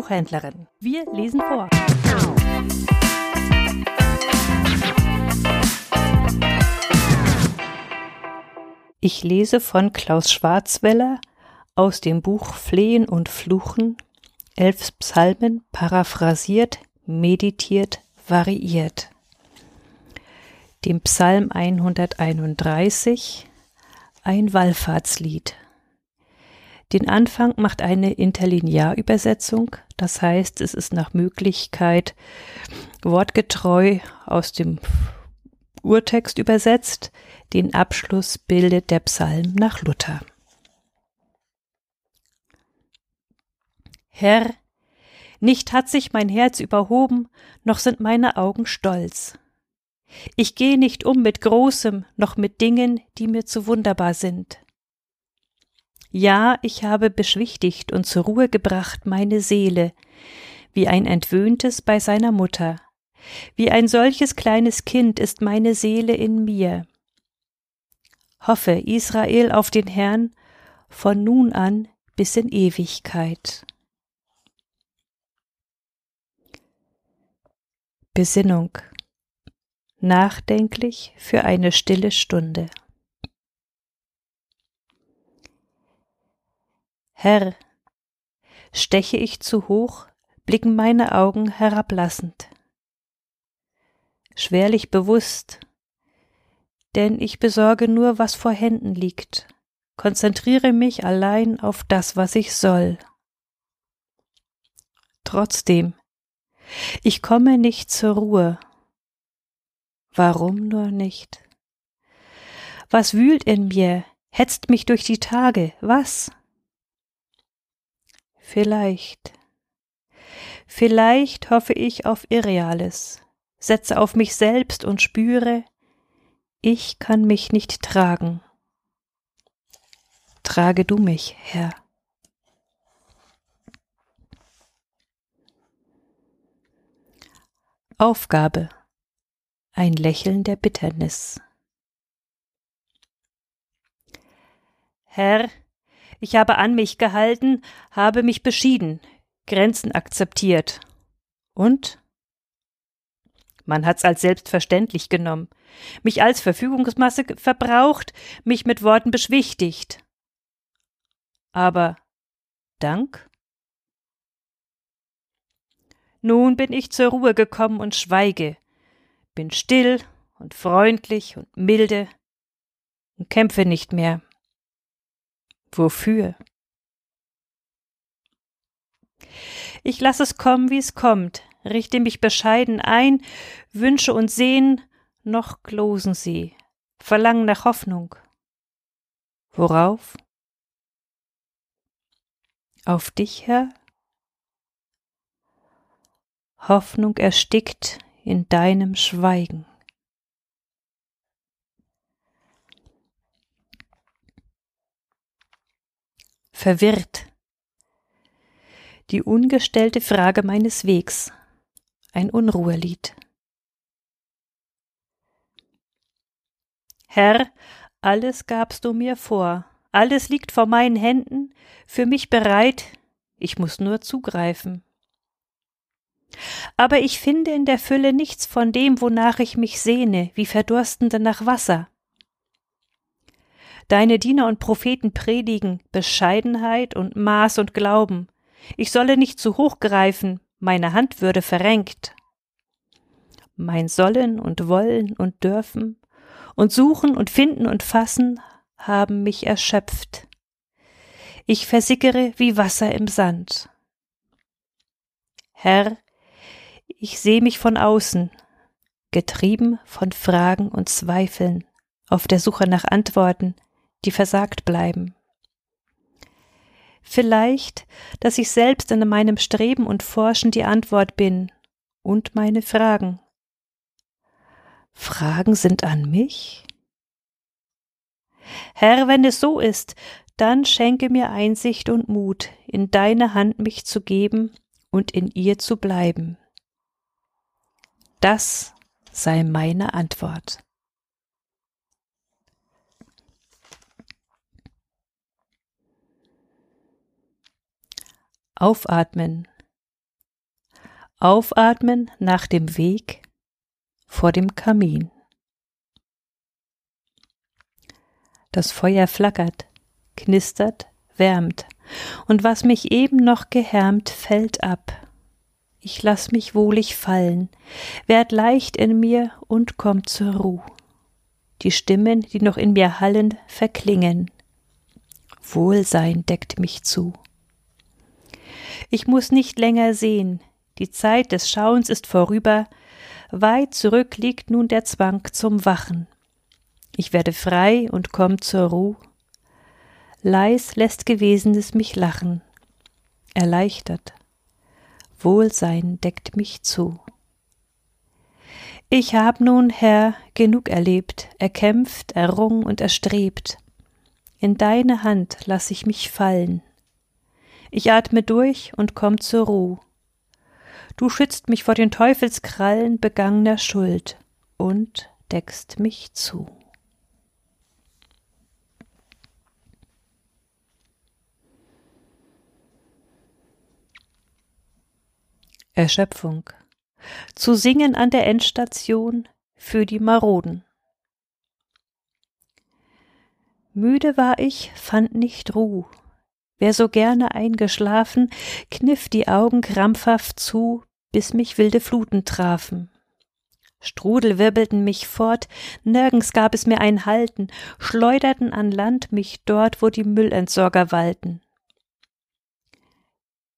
Buchhändlerin. Wir lesen vor. Ich lese von Klaus Schwarzweller aus dem Buch Flehen und Fluchen, elf Psalmen, paraphrasiert, meditiert, variiert. Dem Psalm 131, ein Wallfahrtslied. Den Anfang macht eine Interlinearübersetzung, das heißt, es ist nach Möglichkeit wortgetreu aus dem Urtext übersetzt, den Abschluss bildet der Psalm nach Luther. Herr, nicht hat sich mein Herz überhoben, noch sind meine Augen stolz. Ich gehe nicht um mit Großem, noch mit Dingen, die mir zu wunderbar sind. Ja, ich habe beschwichtigt und zur Ruhe gebracht meine Seele, wie ein Entwöhntes bei seiner Mutter. Wie ein solches kleines Kind ist meine Seele in mir. Hoffe, Israel, auf den Herrn von nun an bis in Ewigkeit. Besinnung. Nachdenklich für eine stille Stunde. Herr, steche ich zu hoch, blicken meine Augen herablassend. Schwerlich bewusst, denn ich besorge nur, was vor Händen liegt, konzentriere mich allein auf das, was ich soll. Trotzdem, ich komme nicht zur Ruhe. Warum nur nicht? Was wühlt in mir, hetzt mich durch die Tage, was? Vielleicht. Vielleicht hoffe ich auf Irreales, setze auf mich selbst und spüre, ich kann mich nicht tragen. Trage du mich, Herr. Aufgabe. Ein Lächeln der Bitternis. Herr, ich habe an mich gehalten, habe mich beschieden, Grenzen akzeptiert. Und? Man hat's als selbstverständlich genommen, mich als Verfügungsmasse verbraucht, mich mit Worten beschwichtigt. Aber Dank? Nun bin ich zur Ruhe gekommen und schweige, bin still und freundlich und milde und kämpfe nicht mehr. Wofür? Ich lasse es kommen, wie es kommt, richte mich bescheiden ein, Wünsche und Sehen noch glosen sie, verlangen nach Hoffnung. Worauf? Auf dich, Herr? Hoffnung erstickt in deinem Schweigen. Verwirrt. Die ungestellte Frage meines Wegs. Ein Unruhelied. Herr, alles gabst du mir vor, alles liegt vor meinen Händen, für mich bereit, ich muss nur zugreifen. Aber ich finde in der Fülle nichts von dem, wonach ich mich sehne, wie Verdurstende nach Wasser. Deine Diener und Propheten predigen Bescheidenheit und Maß und Glauben. Ich solle nicht zu hoch greifen, meine Hand würde verrenkt. Mein Sollen und Wollen und Dürfen und Suchen und Finden und Fassen haben mich erschöpft. Ich versickere wie Wasser im Sand. Herr, ich seh mich von außen, getrieben von Fragen und Zweifeln, auf der Suche nach Antworten, die versagt bleiben. Vielleicht, dass ich selbst in meinem Streben und Forschen die Antwort bin und meine Fragen. Fragen sind an mich? Herr, wenn es so ist, dann schenke mir Einsicht und Mut, in deine Hand mich zu geben und in ihr zu bleiben. Das sei meine Antwort. Aufatmen, Aufatmen nach dem Weg vor dem Kamin. Das Feuer flackert, knistert, wärmt, und was mich eben noch gehärmt, fällt ab. Ich lass mich wohlig fallen, werd leicht in mir und komm zur Ruh. Die Stimmen, die noch in mir hallen, verklingen. Wohlsein deckt mich zu. Ich muss nicht länger sehen, die Zeit des Schauens ist vorüber, weit zurück liegt nun der Zwang zum Wachen. Ich werde frei und komm zur Ruh. Leis lässt Gewesenes mich lachen, erleichtert. Wohlsein deckt mich zu. Ich hab nun, Herr, genug erlebt, erkämpft, errungen und erstrebt. In deine Hand lass ich mich fallen. Ich atme durch und komm zur Ruh. Du schützt mich vor den Teufelskrallen begangener Schuld und deckst mich zu. Erschöpfung. Zu singen an der Endstation für die Maroden. Müde war ich, fand nicht Ruh. Wer so gerne eingeschlafen, kniff die Augen krampfhaft zu, bis mich wilde Fluten trafen. Strudel wirbelten mich fort, nirgends gab es mir ein Halten, schleuderten an Land mich dort, wo die Müllentsorger walten.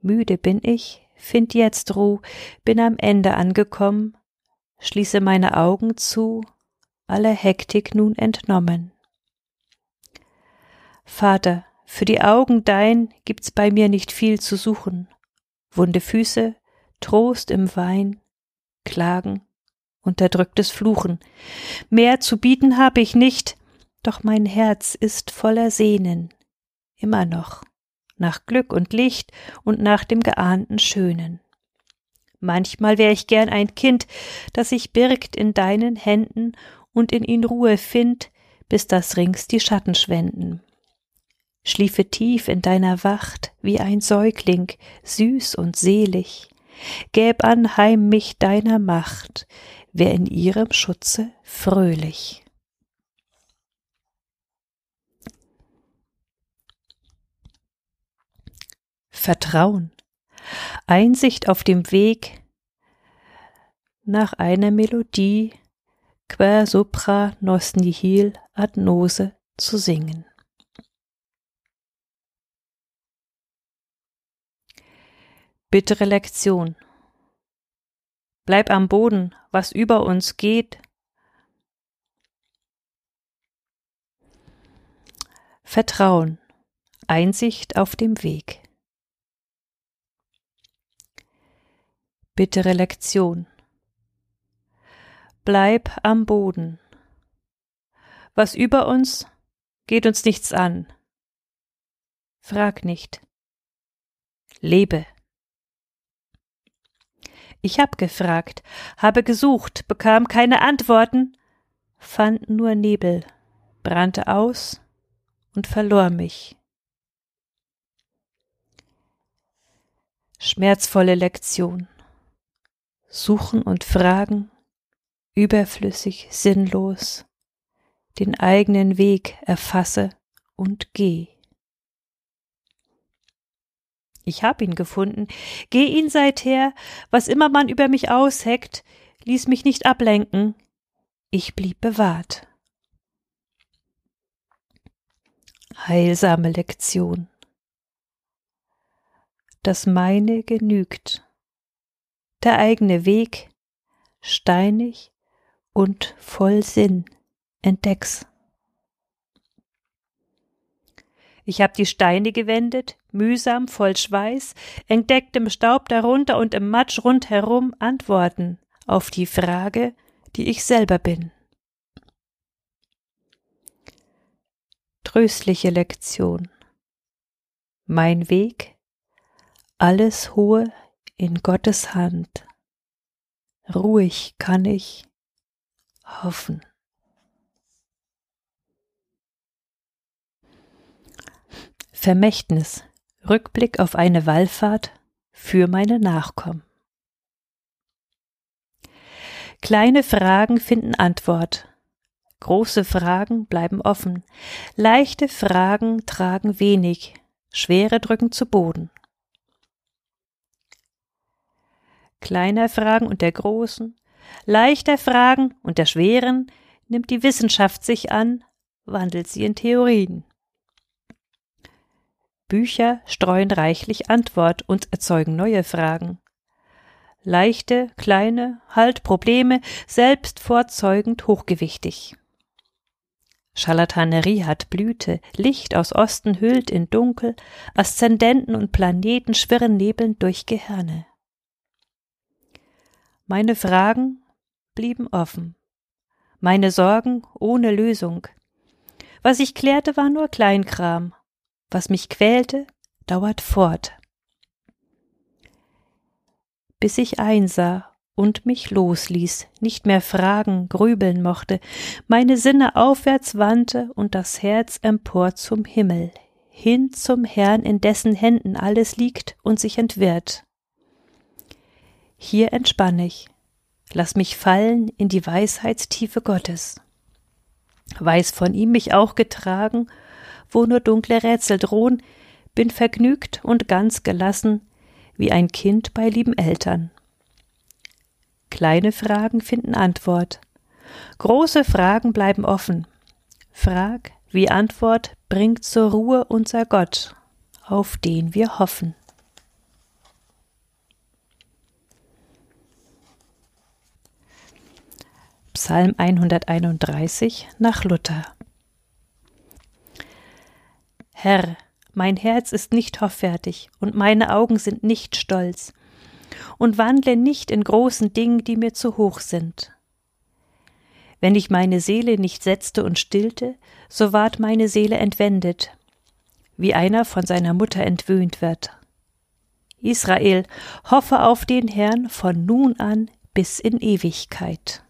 Müde bin ich, find jetzt Ruh, bin am Ende angekommen, schließe meine Augen zu, aller Hektik nun entnommen. Vater, für die Augen dein gibt's bei mir nicht viel zu suchen. Wunde Füße, Trost im Wein, Klagen, unterdrücktes Fluchen. Mehr zu bieten hab ich nicht, doch mein Herz ist voller Sehnen, immer noch nach Glück und Licht und nach dem geahnten Schönen. Manchmal wär ich gern ein Kind, das sich birgt in deinen Händen und in ihn Ruhe find, bis das rings die Schatten schwenden. Schliefe tief in deiner Wacht wie ein Säugling, süß und selig, gäb anheim mich deiner Macht, wär in ihrem Schutze fröhlich. Vertrauen, Einsicht auf dem Weg nach einer Melodie quer sopra nos nihil ad nose zu singen. Bittere Lektion. Bleib am Boden, was über uns geht. Vertrauen, Einsicht auf dem Weg. Bittere Lektion. Bleib am Boden. Was über uns geht uns nichts an. Frag nicht. Lebe. Ich hab gefragt, habe gesucht, bekam keine Antworten, fand nur Nebel, brannte aus und verlor mich. Schmerzvolle Lektion. Suchen und Fragen, überflüssig, sinnlos, den eigenen Weg erfasse und geh. Ich hab ihn gefunden, geh ihn seither, was immer man über mich ausheckt, ließ mich nicht ablenken, ich blieb bewahrt. Heilsame Lektion. Das meine genügt der eigene Weg, steinig und voll Sinn, entdeck's. Ich hab die Steine gewendet, mühsam, voll Schweiß, entdeckt im Staub darunter und im Matsch rundherum Antworten auf die Frage, die ich selber bin. Tröstliche Lektion. Mein Weg, alles hohe in Gottes Hand. Ruhig kann ich hoffen. Vermächtnis, Rückblick auf eine Wallfahrt für meine Nachkommen. Kleine Fragen finden Antwort. Große Fragen bleiben offen. Leichte Fragen tragen wenig. Schwere drücken zu Boden. Kleiner Fragen und der großen, leichter Fragen und der schweren nimmt die Wissenschaft sich an, wandelt sie in Theorien. Bücher streuen reichlich Antwort und erzeugen neue Fragen. Leichte, kleine, halt Probleme, selbst vorzeugend hochgewichtig. Scharlatanerie hat Blüte, Licht aus Osten hüllt in Dunkel, Aszendenten und Planeten schwirren nebelnd durch Gehirne. Meine Fragen blieben offen, meine Sorgen ohne Lösung. Was ich klärte, war nur Kleinkram, was mich quälte, dauert fort. Bis ich einsah und mich losließ, nicht mehr fragen, grübeln mochte, meine Sinne aufwärts wandte und das Herz empor zum Himmel, hin zum Herrn, in dessen Händen alles liegt und sich entwirrt. Hier entspann ich, lass mich fallen in die Weisheitstiefe Gottes. Weiß von ihm mich auch getragen, wo nur dunkle Rätsel drohen, bin vergnügt und ganz gelassen, wie ein Kind bei lieben Eltern. Kleine Fragen finden Antwort. Große Fragen bleiben offen. Frag, wie Antwort bringt zur Ruhe unser Gott, auf den wir hoffen. Psalm 131 nach Luther Herr, mein Herz ist nicht hoffärtig und meine Augen sind nicht stolz und wandle nicht in großen Dingen, die mir zu hoch sind. Wenn ich meine Seele nicht setzte und stillte, so ward meine Seele entwendet, wie einer von seiner Mutter entwöhnt wird. Israel, hoffe auf den Herrn von nun an bis in Ewigkeit.